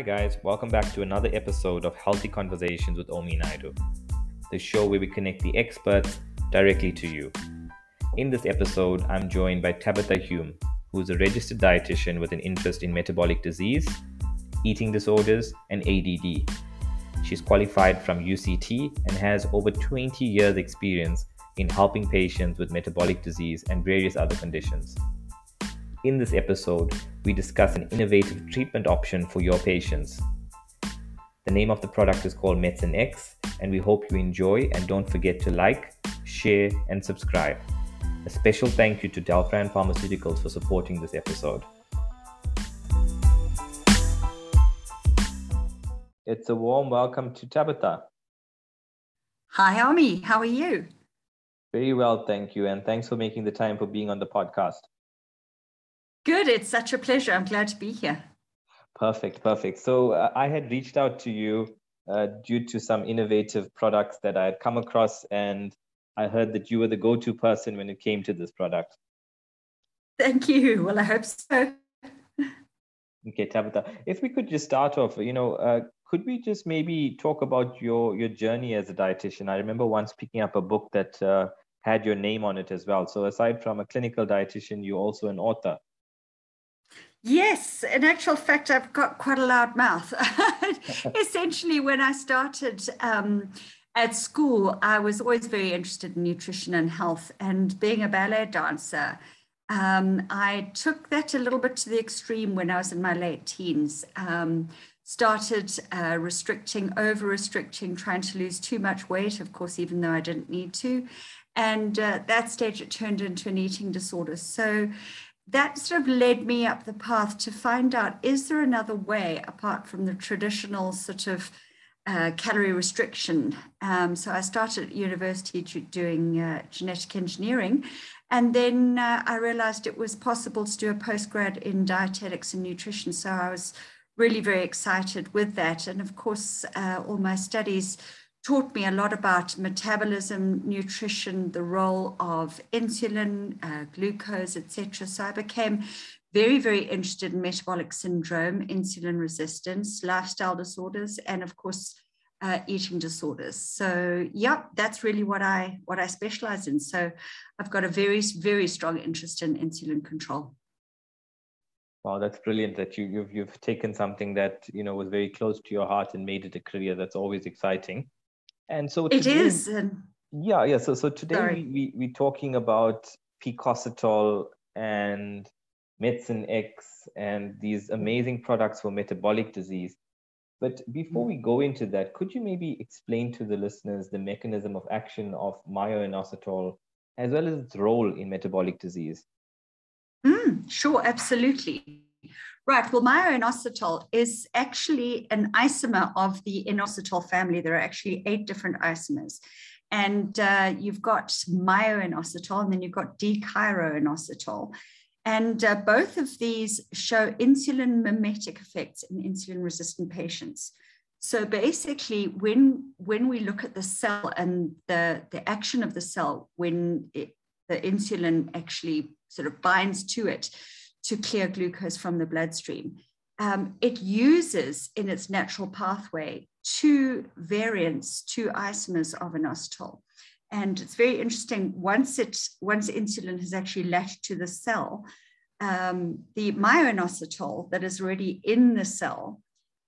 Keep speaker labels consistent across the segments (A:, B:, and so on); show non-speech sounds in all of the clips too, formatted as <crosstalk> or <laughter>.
A: Hi, guys, welcome back to another episode of Healthy Conversations with Omi Naidu, the show where we connect the experts directly to you. In this episode, I'm joined by Tabitha Hume, who is a registered dietitian with an interest in metabolic disease, eating disorders, and ADD. She's qualified from UCT and has over 20 years' experience in helping patients with metabolic disease and various other conditions. In this episode, we discuss an innovative treatment option for your patients. The name of the product is called Medicine X, and we hope you enjoy and don't forget to like, share, and subscribe. A special thank you to Delpran Pharmaceuticals for supporting this episode. It's a warm welcome to Tabitha.
B: Hi, Omi. How are you?
A: Very well, thank you. And thanks for making the time for being on the podcast.
B: Good. It's such a pleasure. I'm glad to be here.
A: Perfect. Perfect. So uh, I had reached out to you uh, due to some innovative products that I had come across, and I heard that you were the go to person when it came to this product.
B: Thank you. Well, I hope so.
A: Okay, Tabitha, if we could just start off, you know, uh, could we just maybe talk about your your journey as a dietitian? I remember once picking up a book that uh, had your name on it as well. So aside from a clinical dietitian, you're also an author.
B: Yes, in actual fact, I've got quite a loud mouth. <laughs> Essentially, when I started um, at school, I was always very interested in nutrition and health. And being a ballet dancer, um, I took that a little bit to the extreme when I was in my late teens. Um, started uh, restricting, over restricting, trying to lose too much weight, of course, even though I didn't need to. And uh, at that stage, it turned into an eating disorder. So that sort of led me up the path to find out is there another way apart from the traditional sort of uh, calorie restriction. Um, so I started at university doing uh, genetic engineering. And then uh, I realized it was possible to do a postgrad in dietetics and nutrition. So I was really very excited with that. And of course, uh, all my studies taught me a lot about metabolism, nutrition, the role of insulin, uh, glucose, etc. So I became very, very interested in metabolic syndrome, insulin resistance, lifestyle disorders, and of course, uh, eating disorders. So, yeah, that's really what I what I specialize in. So, I've got a very, very strong interest in insulin control.
A: Wow, that's brilliant that you, you've you've taken something that you know was very close to your heart and made it a career. That's always exciting. And so
B: today, it is.
A: Yeah, yeah. So so today Sorry. we, we we're talking about picositol and medicine X and these amazing products for metabolic disease. But before we go into that, could you maybe explain to the listeners the mechanism of action of myo-inositol as well as its role in metabolic disease?
B: Mm, sure, absolutely. Right. Well, myo-inositol is actually an isomer of the inositol family. There are actually eight different isomers. And uh, you've got myo-inositol and then you've got D-chiroinositol. And uh, both of these show insulin mimetic effects in insulin resistant patients. So basically, when, when we look at the cell and the, the action of the cell, when it, the insulin actually sort of binds to it, to clear glucose from the bloodstream. Um, it uses in its natural pathway two variants, two isomers of inositol. And it's very interesting. Once it once insulin has actually latched to the cell, um, the myo-inositol that is already in the cell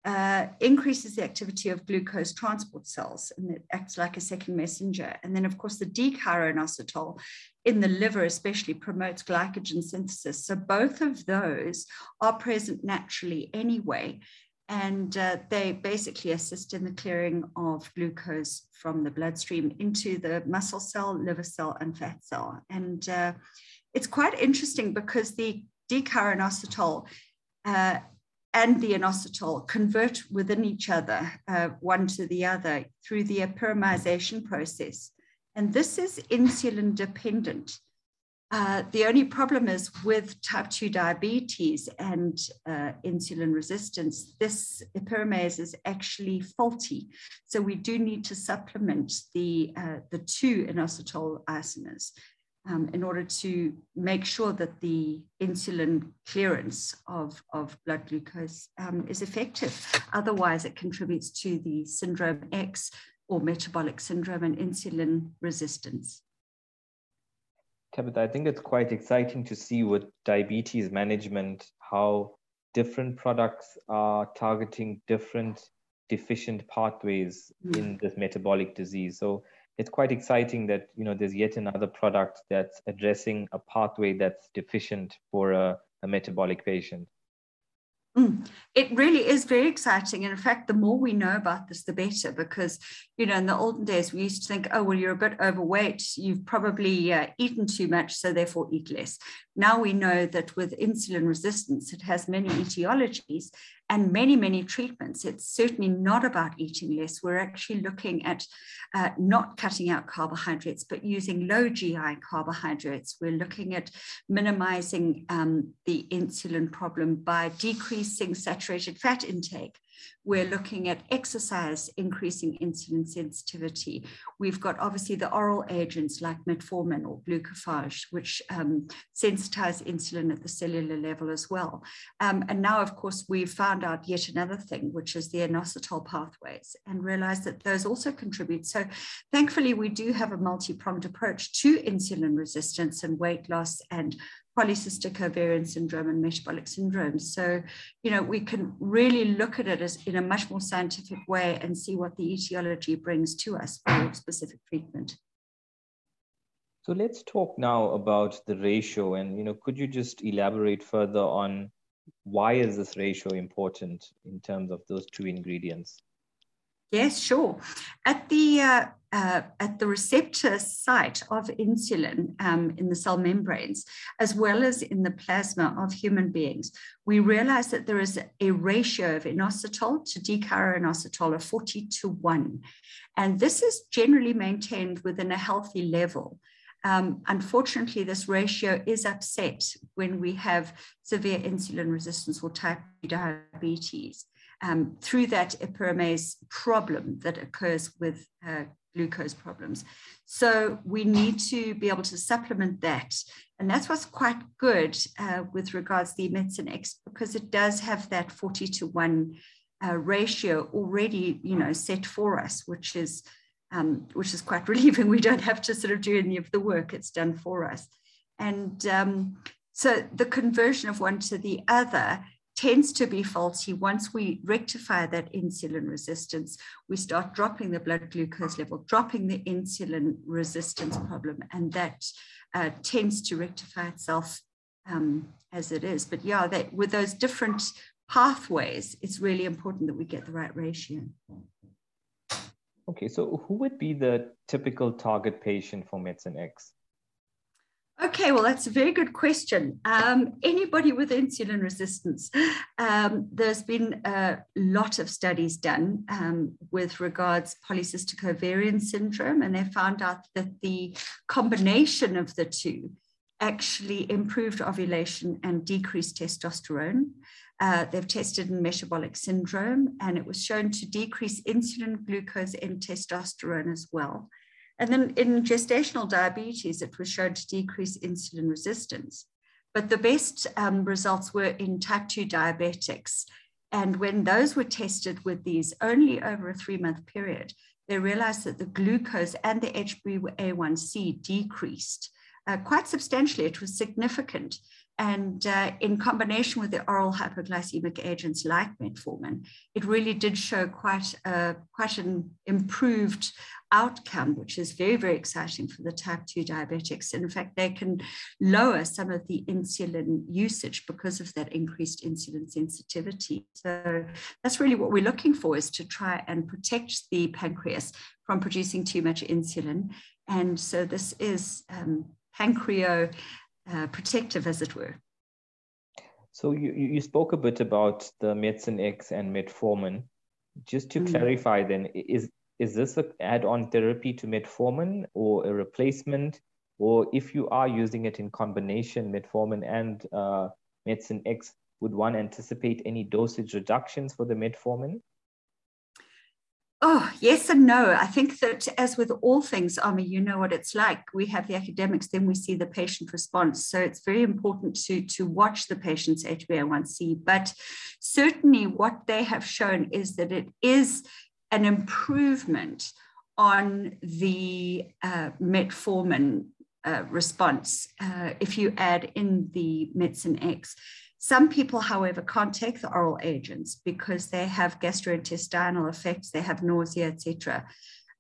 B: uh, increases the activity of glucose transport cells and it acts like a second messenger. And then, of course, the D-chiroinositol in the liver especially promotes glycogen synthesis. So both of those are present naturally anyway. And uh, they basically assist in the clearing of glucose from the bloodstream into the muscle cell, liver cell, and fat cell. And uh, it's quite interesting because the D-chiroinositol uh, and the inositol convert within each other, uh, one to the other, through the epimerization process. And this is insulin dependent. Uh, the only problem is with type 2 diabetes and uh, insulin resistance, this epimerase is actually faulty. So we do need to supplement the, uh, the two inositol isomers. Um, in order to make sure that the insulin clearance of, of blood glucose um, is effective. Otherwise, it contributes to the syndrome X or metabolic syndrome and insulin resistance.
A: Tabitha, I think it's quite exciting to see with diabetes management how different products are targeting different deficient pathways mm. in this metabolic disease. So it's quite exciting that you know there's yet another product that's addressing a pathway that's deficient for a, a metabolic patient.
B: Mm, it really is very exciting. And in fact, the more we know about this, the better, because, you know, in the olden days, we used to think, oh, well, you're a bit overweight. You've probably uh, eaten too much, so therefore eat less. Now we know that with insulin resistance, it has many etiologies and many, many treatments. It's certainly not about eating less. We're actually looking at uh, not cutting out carbohydrates, but using low GI carbohydrates. We're looking at minimizing um, the insulin problem by decreasing saturated fat intake. We're looking at exercise increasing insulin sensitivity. We've got obviously the oral agents like metformin or glucophage, which um, sensitize insulin at the cellular level as well. Um, and now, of course, we've found out yet another thing, which is the inositol pathways, and realized that those also contribute. So thankfully, we do have a multi-pronged approach to insulin resistance and weight loss and polycystic ovarian syndrome and metabolic syndrome. So, you know, we can really look at it as in a much more scientific way and see what the etiology brings to us for specific treatment.
A: So let's talk now about the ratio and you know could you just elaborate further on why is this ratio important in terms of those two ingredients?
B: Yes, sure. At the uh, uh, at the receptor site of insulin um, in the cell membranes, as well as in the plasma of human beings, we realize that there is a ratio of inositol to D-chiroinositol of 40 to 1. And this is generally maintained within a healthy level. Um, unfortunately, this ratio is upset when we have severe insulin resistance or type 2 diabetes um, through that epimerase problem that occurs with uh, glucose problems. So we need to be able to supplement that. And that's what's quite good uh, with regards to the Medicine X, because it does have that 40 to 1 uh, ratio already, you know, set for us, which is um, which is quite <laughs> relieving. We don't have to sort of do any of the work; it's done for us. And um, so the conversion of one to the other tends to be faulty. Once we rectify that insulin resistance, we start dropping the blood glucose level, dropping the insulin resistance problem, and that uh, tends to rectify itself um, as it is. But yeah, that with those different pathways, it's really important that we get the right ratio.
A: Okay, so who would be the typical target patient for Medicine X?
B: Okay, well, that's a very good question. Um, anybody with insulin resistance, um, there's been a lot of studies done um, with regards polycystic ovarian syndrome, and they found out that the combination of the two actually improved ovulation and decreased testosterone. Uh, they've tested in metabolic syndrome, and it was shown to decrease insulin, glucose, and testosterone as well. And then in gestational diabetes, it was shown to decrease insulin resistance. But the best um, results were in type 2 diabetics. And when those were tested with these only over a three month period, they realized that the glucose and the HbA1c decreased uh, quite substantially. It was significant. And uh, in combination with the oral hypoglycemic agents like metformin, it really did show quite, a, quite an improved outcome, which is very, very exciting for the type 2 diabetics. And in fact, they can lower some of the insulin usage because of that increased insulin sensitivity. So that's really what we're looking for is to try and protect the pancreas from producing too much insulin. And so this is um, pancreas uh, protective, as it were.
A: So you, you spoke a bit about the Medicine X and metformin. Just to mm. clarify, then, is is this an add-on therapy to metformin or a replacement? Or if you are using it in combination, metformin and uh, Medicine X, would one anticipate any dosage reductions for the metformin?
B: Oh, yes and no. I think that as with all things, I you know what it's like. We have the academics, then we see the patient response. So it's very important to, to watch the patient's HbA1c. But certainly what they have shown is that it is an improvement on the uh, metformin uh, response uh, if you add in the medicine X. Some people, however, can't take the oral agents because they have gastrointestinal effects, they have nausea, etc.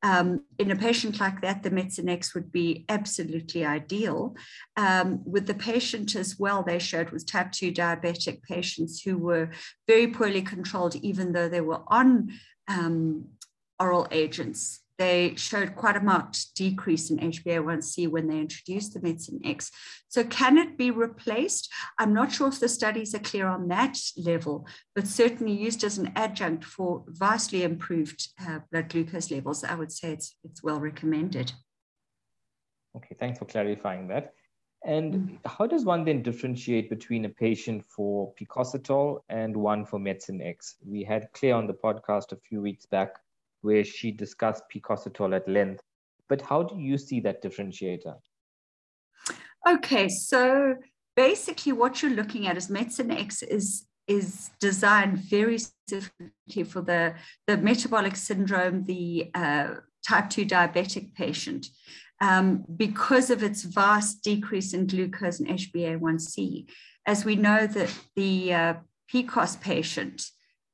B: Um, in a patient like that, the medicine X would be absolutely ideal. Um, with the patient as well, they showed with type 2 diabetic patients who were very poorly controlled, even though they were on um, oral agents they showed quite a marked decrease in HbA1c when they introduced the medicine X. So, can it be replaced? I'm not sure if the studies are clear on that level, but certainly used as an adjunct for vastly improved uh, blood glucose levels, I would say it's, it's well recommended.
A: Okay, thanks for clarifying that. And mm. how does one then differentiate between a patient for picositol and one for medicine X? We had Claire on the podcast a few weeks back where she discussed picositol at length. But how do you see that differentiator?
B: Okay, so basically what you're looking at is medicine X is is designed very specifically for the, the metabolic syndrome, the uh, type 2 diabetic patient, um, because of its vast decrease in glucose and HbA1c. As we know that the uh, PCOS patient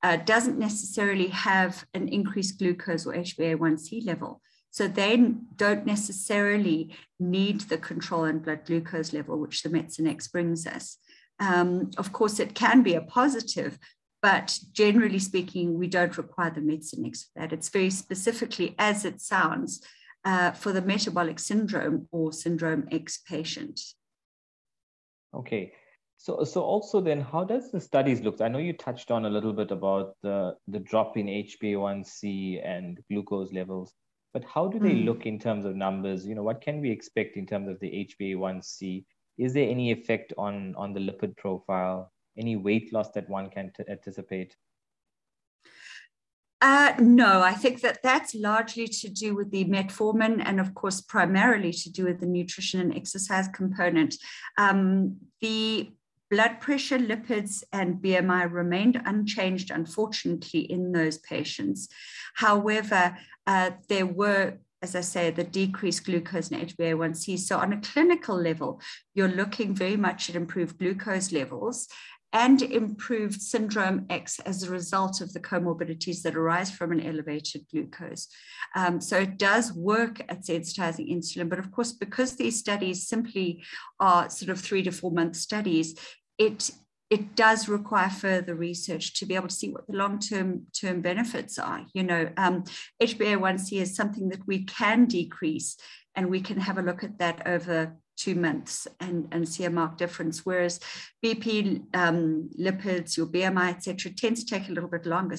B: uh, doesn't necessarily have an increased glucose or HbA1c level. So they don't necessarily need the control in blood glucose level, which the Medicine X brings us. Um, of course, it can be a positive, but generally speaking, we don't require the Medicine X for that. It's very specifically, as it sounds, uh, for the metabolic syndrome or syndrome X patient.
A: Okay. So, so also then, how does the studies look? I know you touched on a little bit about the, the drop in HbA1c and glucose levels, but how do they mm. look in terms of numbers? You know, what can we expect in terms of the HbA1c? Is there any effect on, on the lipid profile? Any weight loss that one can t- anticipate?
B: Uh, no, I think that that's largely to do with the metformin and, of course, primarily to do with the nutrition and exercise component. Um, the blood pressure, lipids, and BMI remained unchanged, unfortunately, in those patients. However, uh, there were as I say, the decreased glucose and HbA1c. So, on a clinical level, you're looking very much at improved glucose levels and improved syndrome X as a result of the comorbidities that arise from an elevated glucose. Um, so it does work at sensitizing insulin, but of course, because these studies simply are sort of three to four month studies, it it does require further research to be able to see what the long-term term benefits are. You know, um, HbA1c is something that we can decrease, and we can have a look at that over two months and, and see a marked difference. Whereas BP, um, lipids, your BMI, etc., tends to take a little bit longer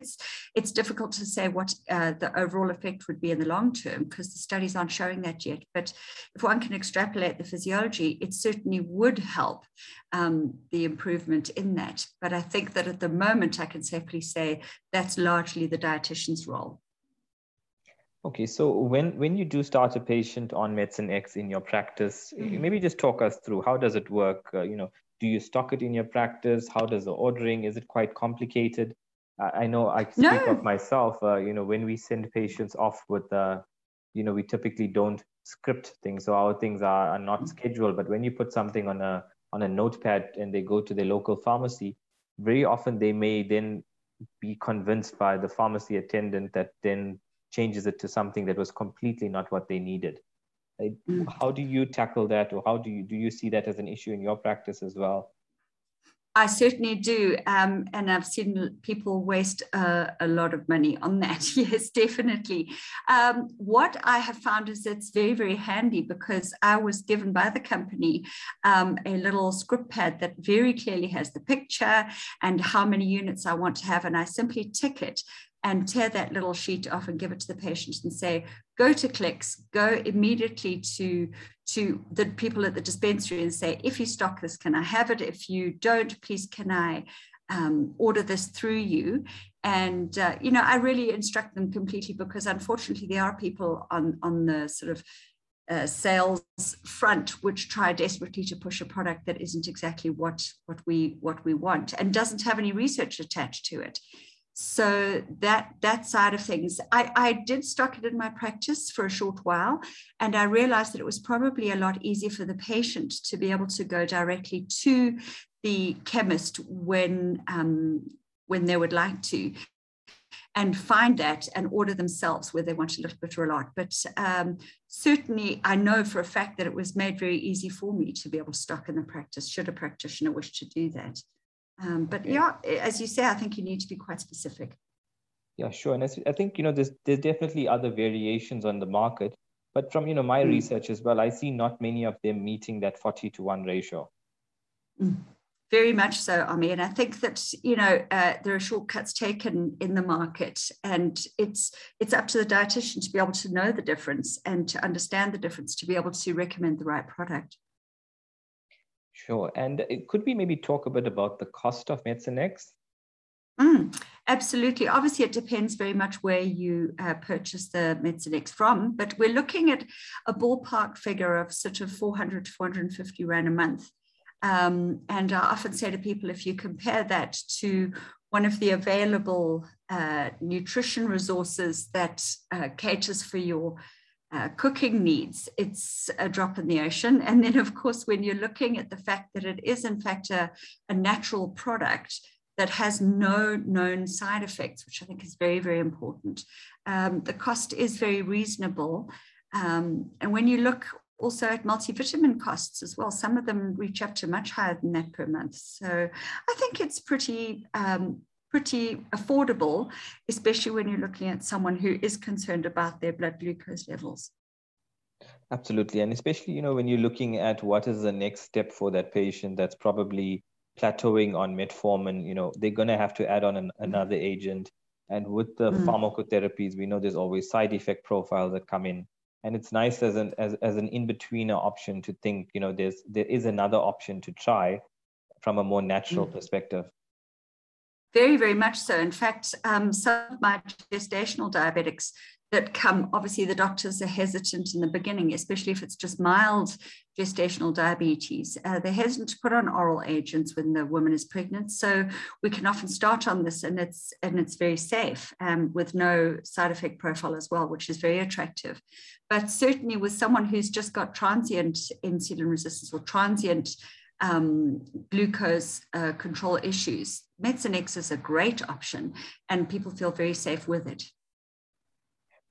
B: it's, it's difficult to say what uh, the overall effect would be in the long term because the studies aren't showing that yet. But if one can extrapolate the physiology, it certainly would help um, the improvement in that. But I think that at the moment, I can safely say that's largely the dietitian's role.
A: Okay, so when when you do start a patient on medicine X in your practice, mm-hmm. maybe just talk us through how does it work? Uh, you know, do you stock it in your practice? How does the ordering? Is it quite complicated? I know I speak no. of myself. Uh, you know, when we send patients off with, uh, you know, we typically don't script things, so our things are, are not scheduled. But when you put something on a on a notepad and they go to their local pharmacy, very often they may then be convinced by the pharmacy attendant that then changes it to something that was completely not what they needed. Mm. How do you tackle that, or how do you do you see that as an issue in your practice as well?
B: I certainly do. Um, and I've seen people waste uh, a lot of money on that. <laughs> yes, definitely. Um, what I have found is it's very, very handy because I was given by the company um, a little script pad that very clearly has the picture and how many units I want to have. And I simply tick it and tear that little sheet off and give it to the patient and say, go to Clicks, go immediately to, to the people at the dispensary and say, if you stock this, can I have it? If you don't, please can I um, order this through you. And, uh, you know, I really instruct them completely because unfortunately there are people on, on the sort of uh, sales front which try desperately to push a product that isn't exactly what what we what we want and doesn't have any research attached to it so that that side of things I, I did stock it in my practice for a short while and i realized that it was probably a lot easier for the patient to be able to go directly to the chemist when um, when they would like to and find that and order themselves where they want a little bit or a lot. But um, certainly, I know for a fact that it was made very easy for me to be able to stock in the practice, should a practitioner wish to do that. Um, but okay. yeah, as you say, I think you need to be quite specific.
A: Yeah, sure. And I think you know there's there's definitely other variations on the market, but from you know my mm. research as well, I see not many of them meeting that forty to one ratio.
B: Mm. Very much so, Ami. And I think that you know uh, there are shortcuts taken in the market, and it's it's up to the dietitian to be able to know the difference and to understand the difference to be able to recommend the right product.
A: Sure. And could we maybe talk a bit about the cost of X?
B: Mm, absolutely. Obviously, it depends very much where you uh, purchase the X from, but we're looking at a ballpark figure of sort of 400 to 450 Rand a month. Um, and I often say to people, if you compare that to one of the available uh, nutrition resources that uh, caters for your uh, cooking needs, it's a drop in the ocean. And then, of course, when you're looking at the fact that it is, in fact, a, a natural product that has no known side effects, which I think is very, very important, um, the cost is very reasonable. Um, and when you look also at multivitamin costs as well. Some of them reach up to much higher than that per month. So I think it's pretty um, pretty affordable, especially when you're looking at someone who is concerned about their blood glucose levels.
A: Absolutely, and especially you know when you're looking at what is the next step for that patient that's probably plateauing on metformin. You know they're going to have to add on an, mm-hmm. another agent. And with the mm. pharmacotherapies, we know there's always side effect profiles that come in and it's nice as an as, as an in-betweener option to think you know there's there is another option to try from a more natural mm. perspective
B: very very much so. In fact um, some of my gestational diabetics that come obviously the doctors are hesitant in the beginning especially if it's just mild gestational diabetes. Uh, they're hesitant to put on oral agents when the woman is pregnant. So we can often start on this and it's and it's very safe um, with no side effect profile as well which is very attractive. But certainly with someone who's just got transient insulin resistance or transient um, glucose uh, control issues, Metzinex is a great option and people feel very safe with it.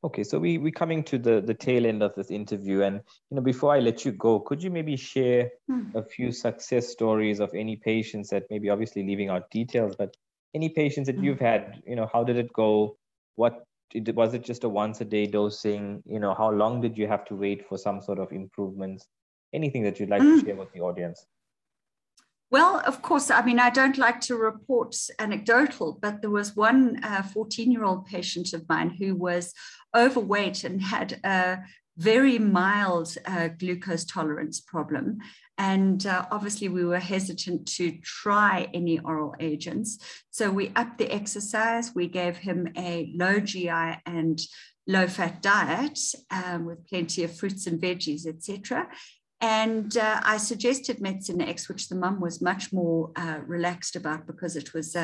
A: Okay, so we we're coming to the the tail end of this interview, and you know before I let you go, could you maybe share hmm. a few success stories of any patients that maybe obviously leaving out details, but any patients that hmm. you've had, you know, how did it go? What was it just a once a day dosing? You know, how long did you have to wait for some sort of improvements? Anything that you'd like hmm. to share with the audience?
B: Well, of course, I mean, I don't like to report anecdotal, but there was one 14 uh, year old patient of mine who was overweight and had a very mild uh, glucose tolerance problem. And uh, obviously, we were hesitant to try any oral agents. So we upped the exercise. We gave him a low GI and low fat diet um, with plenty of fruits and veggies, etc. And uh, I suggested Metzinex, which the mum was much more uh, relaxed about because it was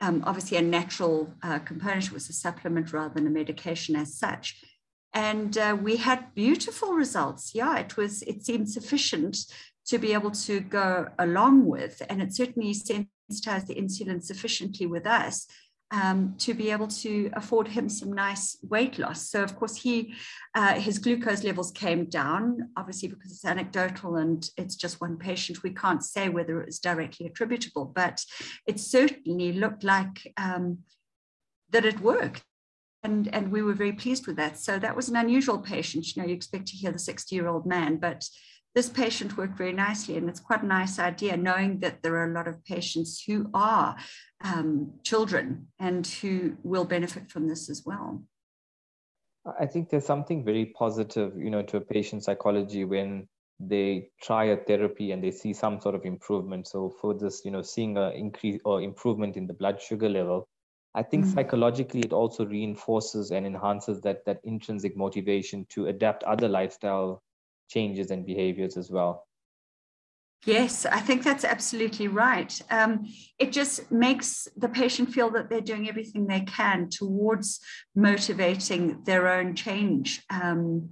B: um, obviously a natural uh, component. It was a supplement rather than a medication as such. And uh, we had beautiful results. Yeah, it was. It seemed sufficient to be able to go along with, and it certainly sensitized the insulin sufficiently with us um, to be able to afford him some nice weight loss. So, of course, he uh, his glucose levels came down, obviously because it's anecdotal and it's just one patient. We can't say whether it was directly attributable, but it certainly looked like um, that it worked. And, and we were very pleased with that. So that was an unusual patient. You know, you expect to hear the 60 year old man, but this patient worked very nicely. And it's quite a nice idea knowing that there are a lot of patients who are um, children and who will benefit from this as well.
A: I think there's something very positive, you know, to a patient psychology when they try a therapy and they see some sort of improvement. So for this, you know, seeing a increase or improvement in the blood sugar level, I think mm-hmm. psychologically it also reinforces and enhances that that intrinsic motivation to adapt other lifestyle changes and behaviors as well.
B: Yes, I think that's absolutely right. Um, it just makes the patient feel that they're doing everything they can towards motivating their own change. Um,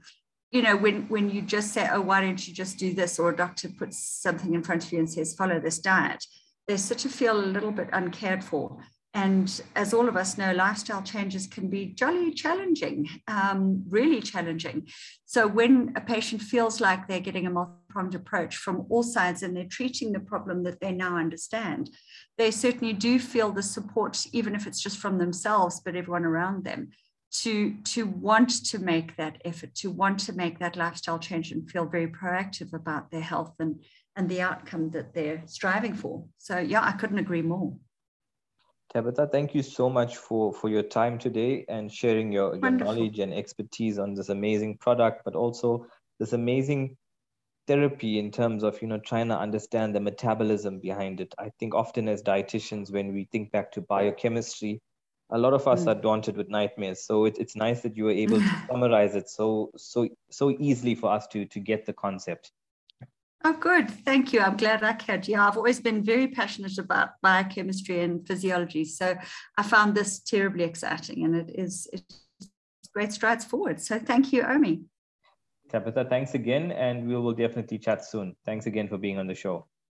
B: you know, when when you just say, "Oh, why don't you just do this?" or a doctor puts something in front of you and says, "Follow this diet," they sort of feel a little bit uncared for. And as all of us know, lifestyle changes can be jolly challenging, um, really challenging. So when a patient feels like they're getting a multi-pronged approach from all sides and they're treating the problem that they now understand, they certainly do feel the support, even if it's just from themselves, but everyone around them, to, to want to make that effort, to want to make that lifestyle change and feel very proactive about their health and, and the outcome that they're striving for. So yeah, I couldn't agree more.
A: Tabitha, thank you so much for, for your time today and sharing your, your knowledge and expertise on this amazing product, but also this amazing therapy in terms of you know trying to understand the metabolism behind it. I think often as dietitians, when we think back to biochemistry, a lot of us mm. are daunted with nightmares. So it, it's nice that you were able to <laughs> summarize it so so so easily for us to to get the concept.
B: Oh, good. Thank you. I'm glad I could. Yeah, I've always been very passionate about biochemistry and physiology. So I found this terribly exciting and it is great strides forward. So thank you, Omi.
A: Tabitha, thanks again. And we will definitely chat soon. Thanks again for being on the show.